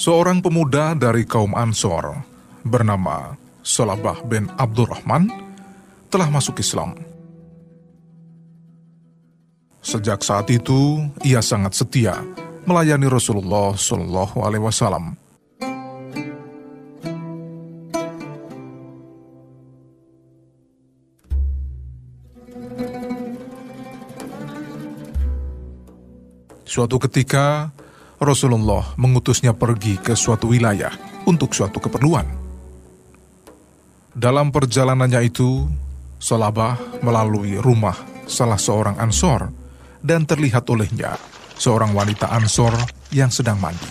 Seorang pemuda dari kaum Ansor bernama Salabah bin Abdurrahman telah masuk Islam. Sejak saat itu, ia sangat setia melayani Rasulullah Shallallahu Alaihi Wasallam. Suatu ketika, Rasulullah mengutusnya pergi ke suatu wilayah untuk suatu keperluan. Dalam perjalanannya itu, Salabah melalui rumah salah seorang ansor dan terlihat olehnya seorang wanita ansor yang sedang mandi.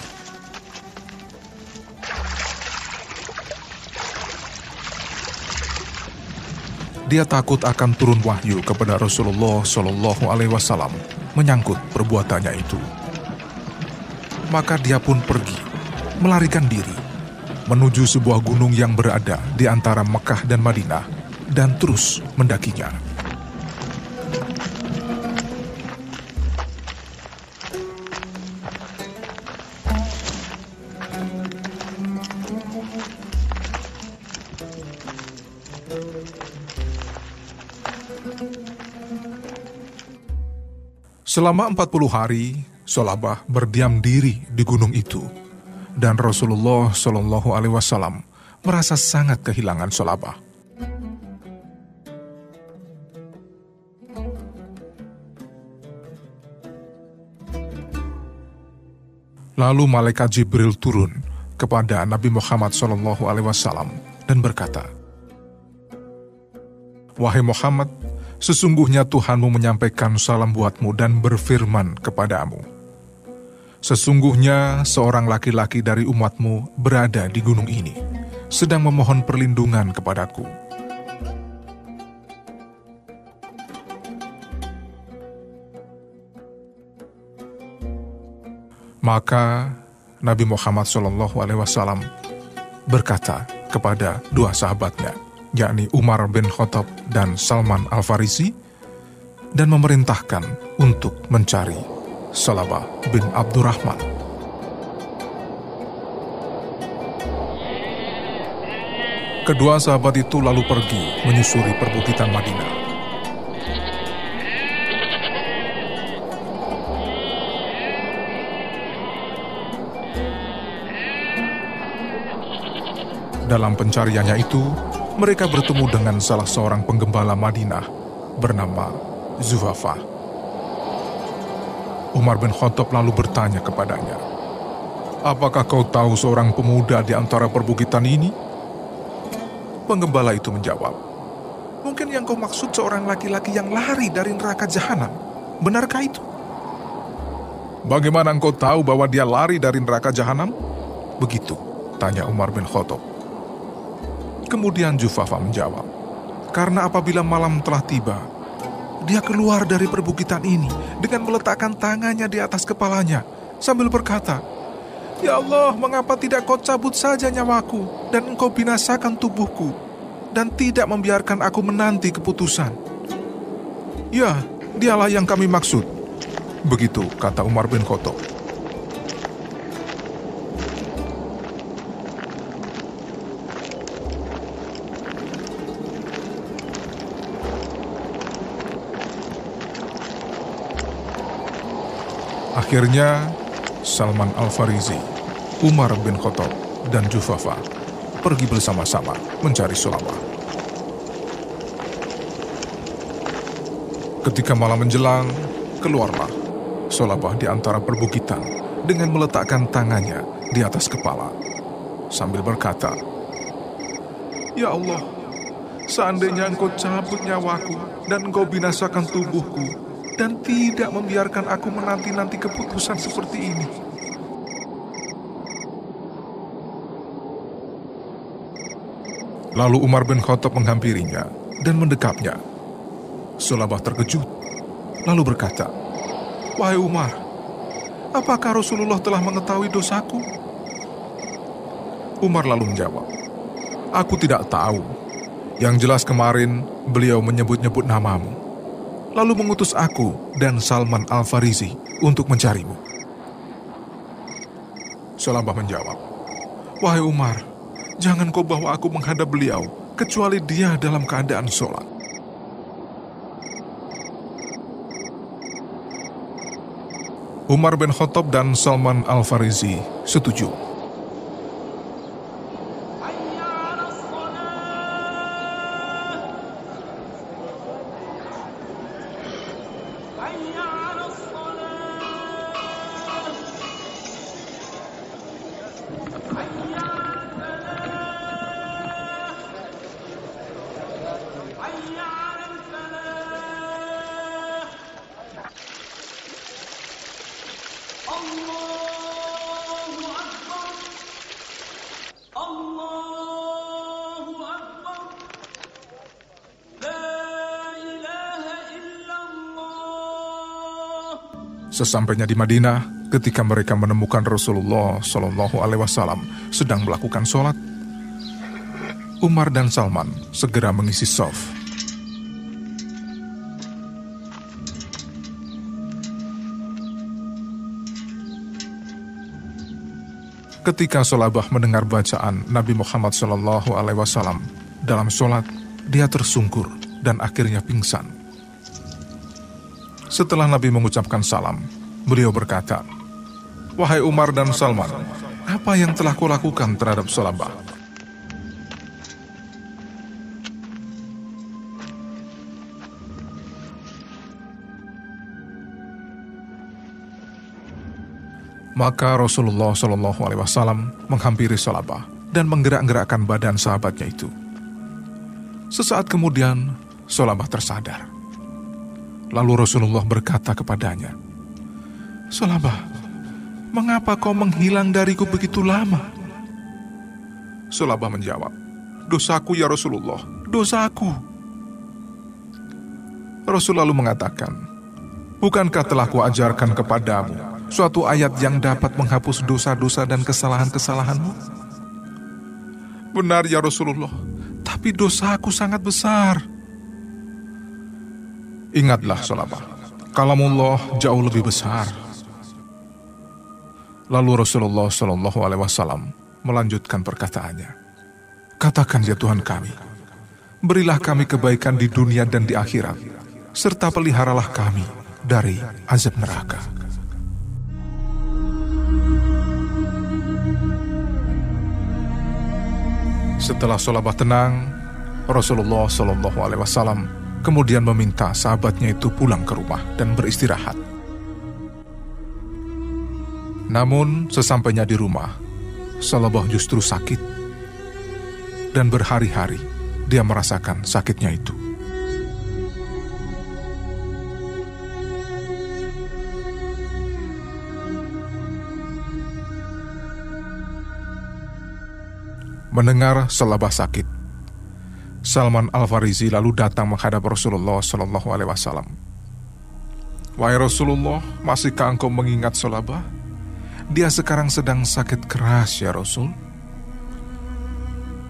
Dia takut akan turun wahyu kepada Rasulullah Shallallahu Alaihi Wasallam menyangkut perbuatannya itu maka dia pun pergi, melarikan diri, menuju sebuah gunung yang berada di antara Mekah dan Madinah, dan terus mendakinya. Selama 40 hari, Solabah berdiam diri di gunung itu, dan Rasulullah Shallallahu Alaihi Wasallam merasa sangat kehilangan Solabah. Lalu malaikat Jibril turun kepada Nabi Muhammad Shallallahu Alaihi Wasallam dan berkata, Wahai Muhammad, sesungguhnya Tuhanmu menyampaikan salam buatmu dan berfirman kepadamu, Sesungguhnya seorang laki-laki dari umatmu berada di gunung ini, sedang memohon perlindungan kepadaku. Maka Nabi Muhammad SAW berkata kepada dua sahabatnya, yakni Umar bin Khattab dan Salman Al-Farisi, dan memerintahkan untuk mencari Salabah bin Abdurrahman. Kedua sahabat itu lalu pergi menyusuri perbukitan Madinah. Dalam pencariannya itu, mereka bertemu dengan salah seorang penggembala Madinah bernama Zuhafah. Umar bin Khattab lalu bertanya kepadanya, Apakah kau tahu seorang pemuda di antara perbukitan ini? Penggembala itu menjawab, Mungkin yang kau maksud seorang laki-laki yang lari dari neraka jahanam. Benarkah itu? Bagaimana engkau tahu bahwa dia lari dari neraka jahanam? Begitu, tanya Umar bin Khattab. Kemudian Jufafa menjawab, Karena apabila malam telah tiba, dia keluar dari perbukitan ini dengan meletakkan tangannya di atas kepalanya sambil berkata, Ya Allah, mengapa tidak kau cabut saja nyawaku dan engkau binasakan tubuhku dan tidak membiarkan aku menanti keputusan? Ya, dialah yang kami maksud. Begitu kata Umar bin Khattab. Akhirnya, Salman Al-Farizi, Umar bin Khattab, dan Jufafa pergi bersama-sama mencari Sulama. Ketika malam menjelang, keluarlah Solabah di antara perbukitan dengan meletakkan tangannya di atas kepala sambil berkata, Ya Allah, seandainya engkau cabut nyawaku dan engkau binasakan tubuhku, dan tidak membiarkan aku menanti-nanti keputusan seperti ini. Lalu Umar bin Khattab menghampirinya dan mendekapnya. Sulabah terkejut, lalu berkata, Wahai Umar, apakah Rasulullah telah mengetahui dosaku? Umar lalu menjawab, Aku tidak tahu. Yang jelas kemarin beliau menyebut-nyebut namamu, lalu mengutus aku dan Salman Al-Farizi untuk mencarimu. Sulabah menjawab, Wahai Umar, jangan kau bawa aku menghadap beliau, kecuali dia dalam keadaan sholat. Umar bin Khattab dan Salman Al-Farizi setuju. 诶呀。Sesampainya di Madinah, ketika mereka menemukan Rasulullah Shallallahu Alaihi Wasallam sedang melakukan sholat, Umar dan Salman segera mengisi soft. Ketika Solabah mendengar bacaan Nabi Muhammad Shallallahu Alaihi Wasallam dalam sholat, dia tersungkur dan akhirnya pingsan. Setelah Nabi mengucapkan salam, beliau berkata, Wahai Umar dan Salman, apa yang telah kau lakukan terhadap Salabah? Maka Rasulullah Shallallahu Alaihi Wasallam menghampiri Salabah dan menggerak-gerakkan badan sahabatnya itu. Sesaat kemudian, Salabah tersadar. Lalu Rasulullah berkata kepadanya, Salabah, mengapa kau menghilang dariku begitu lama? Salabah menjawab, Dosaku ya Rasulullah, dosaku. Rasul lalu mengatakan, Bukankah telah kuajarkan kepadamu suatu ayat yang dapat menghapus dosa-dosa dan kesalahan-kesalahanmu? Benar ya Rasulullah, tapi dosaku sangat besar. Ingatlah Salabah, kalamullah jauh lebih besar. Lalu Rasulullah Shallallahu Alaihi Wasallam melanjutkan perkataannya. Katakan ya Tuhan kami, berilah kami kebaikan di dunia dan di akhirat, serta peliharalah kami dari azab neraka. Setelah sholat tenang, Rasulullah Shallallahu Alaihi Wasallam kemudian meminta sahabatnya itu pulang ke rumah dan beristirahat. Namun, sesampainya di rumah, Salabah justru sakit, dan berhari-hari dia merasakan sakitnya itu. Mendengar Salabah sakit, Salman Al-Farizi lalu datang menghadap Rasulullah Shallallahu Alaihi Wasallam. Wahai Rasulullah, masihkah engkau mengingat Salabah? Dia sekarang sedang sakit keras ya Rasul.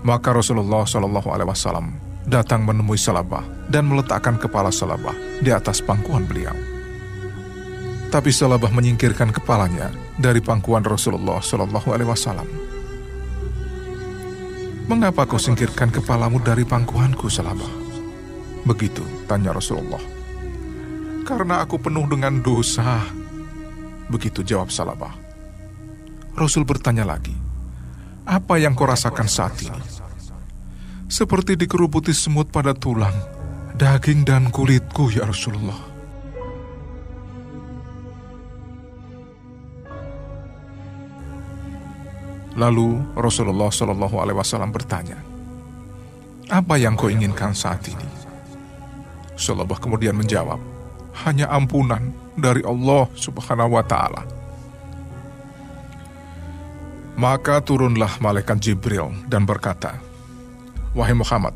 Maka Rasulullah Shallallahu Alaihi Wasallam datang menemui Salabah dan meletakkan kepala Salabah di atas pangkuan beliau. Tapi Salabah menyingkirkan kepalanya dari pangkuan Rasulullah Shallallahu Alaihi Wasallam Mengapa kau singkirkan kepalamu dari pangkuanku selama? Begitu tanya Rasulullah. Karena aku penuh dengan dosa. Begitu jawab Salabah. Rasul bertanya lagi, apa yang kau rasakan saat ini? Seperti dikerubuti semut pada tulang, daging dan kulitku ya Rasulullah. Lalu Rasulullah Shallallahu Alaihi Wasallam bertanya, apa yang kau inginkan saat ini? Salabah kemudian menjawab, hanya ampunan dari Allah Subhanahu wa Ta'ala. Maka turunlah malaikat Jibril dan berkata, wahai Muhammad,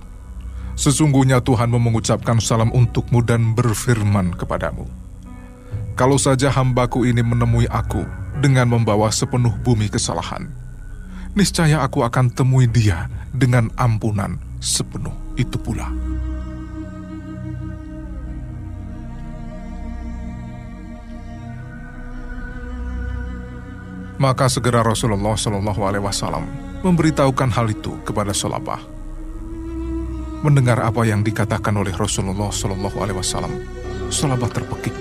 sesungguhnya Tuhan mengucapkan salam untukmu dan berfirman kepadamu. Kalau saja hambaku ini menemui aku dengan membawa sepenuh bumi kesalahan, niscaya aku akan temui dia dengan ampunan sepenuh itu pula. Maka segera Rasulullah Shallallahu Alaihi Wasallam memberitahukan hal itu kepada Solabah. Mendengar apa yang dikatakan oleh Rasulullah Shallallahu Alaihi Wasallam, Solabah terpekik,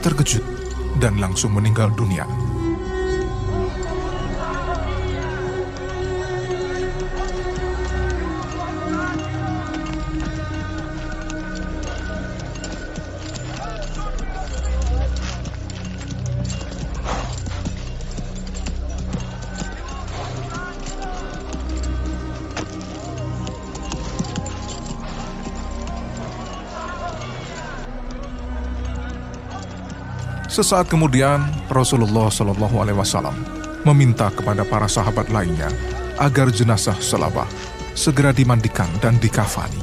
terkejut, dan langsung meninggal dunia. Sesaat kemudian, Rasulullah Shallallahu Alaihi Wasallam meminta kepada para sahabat lainnya agar jenazah Selabah segera dimandikan dan dikafani.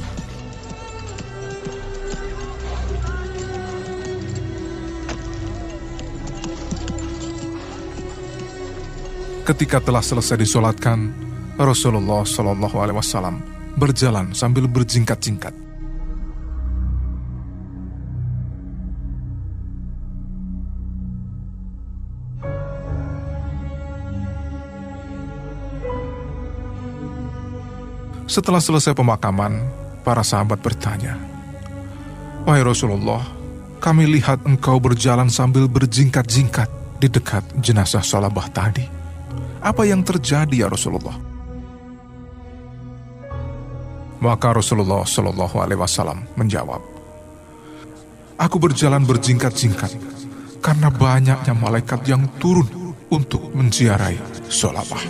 Ketika telah selesai disolatkan, Rasulullah Shallallahu Alaihi Wasallam berjalan sambil berjingkat-jingkat. Setelah selesai pemakaman, para sahabat bertanya, Wahai Rasulullah, kami lihat engkau berjalan sambil berjingkat-jingkat di dekat jenazah Salabah tadi. Apa yang terjadi ya Rasulullah? Maka Rasulullah Shallallahu Alaihi Wasallam menjawab, Aku berjalan berjingkat-jingkat karena banyaknya malaikat yang turun untuk menziarahi Salabah.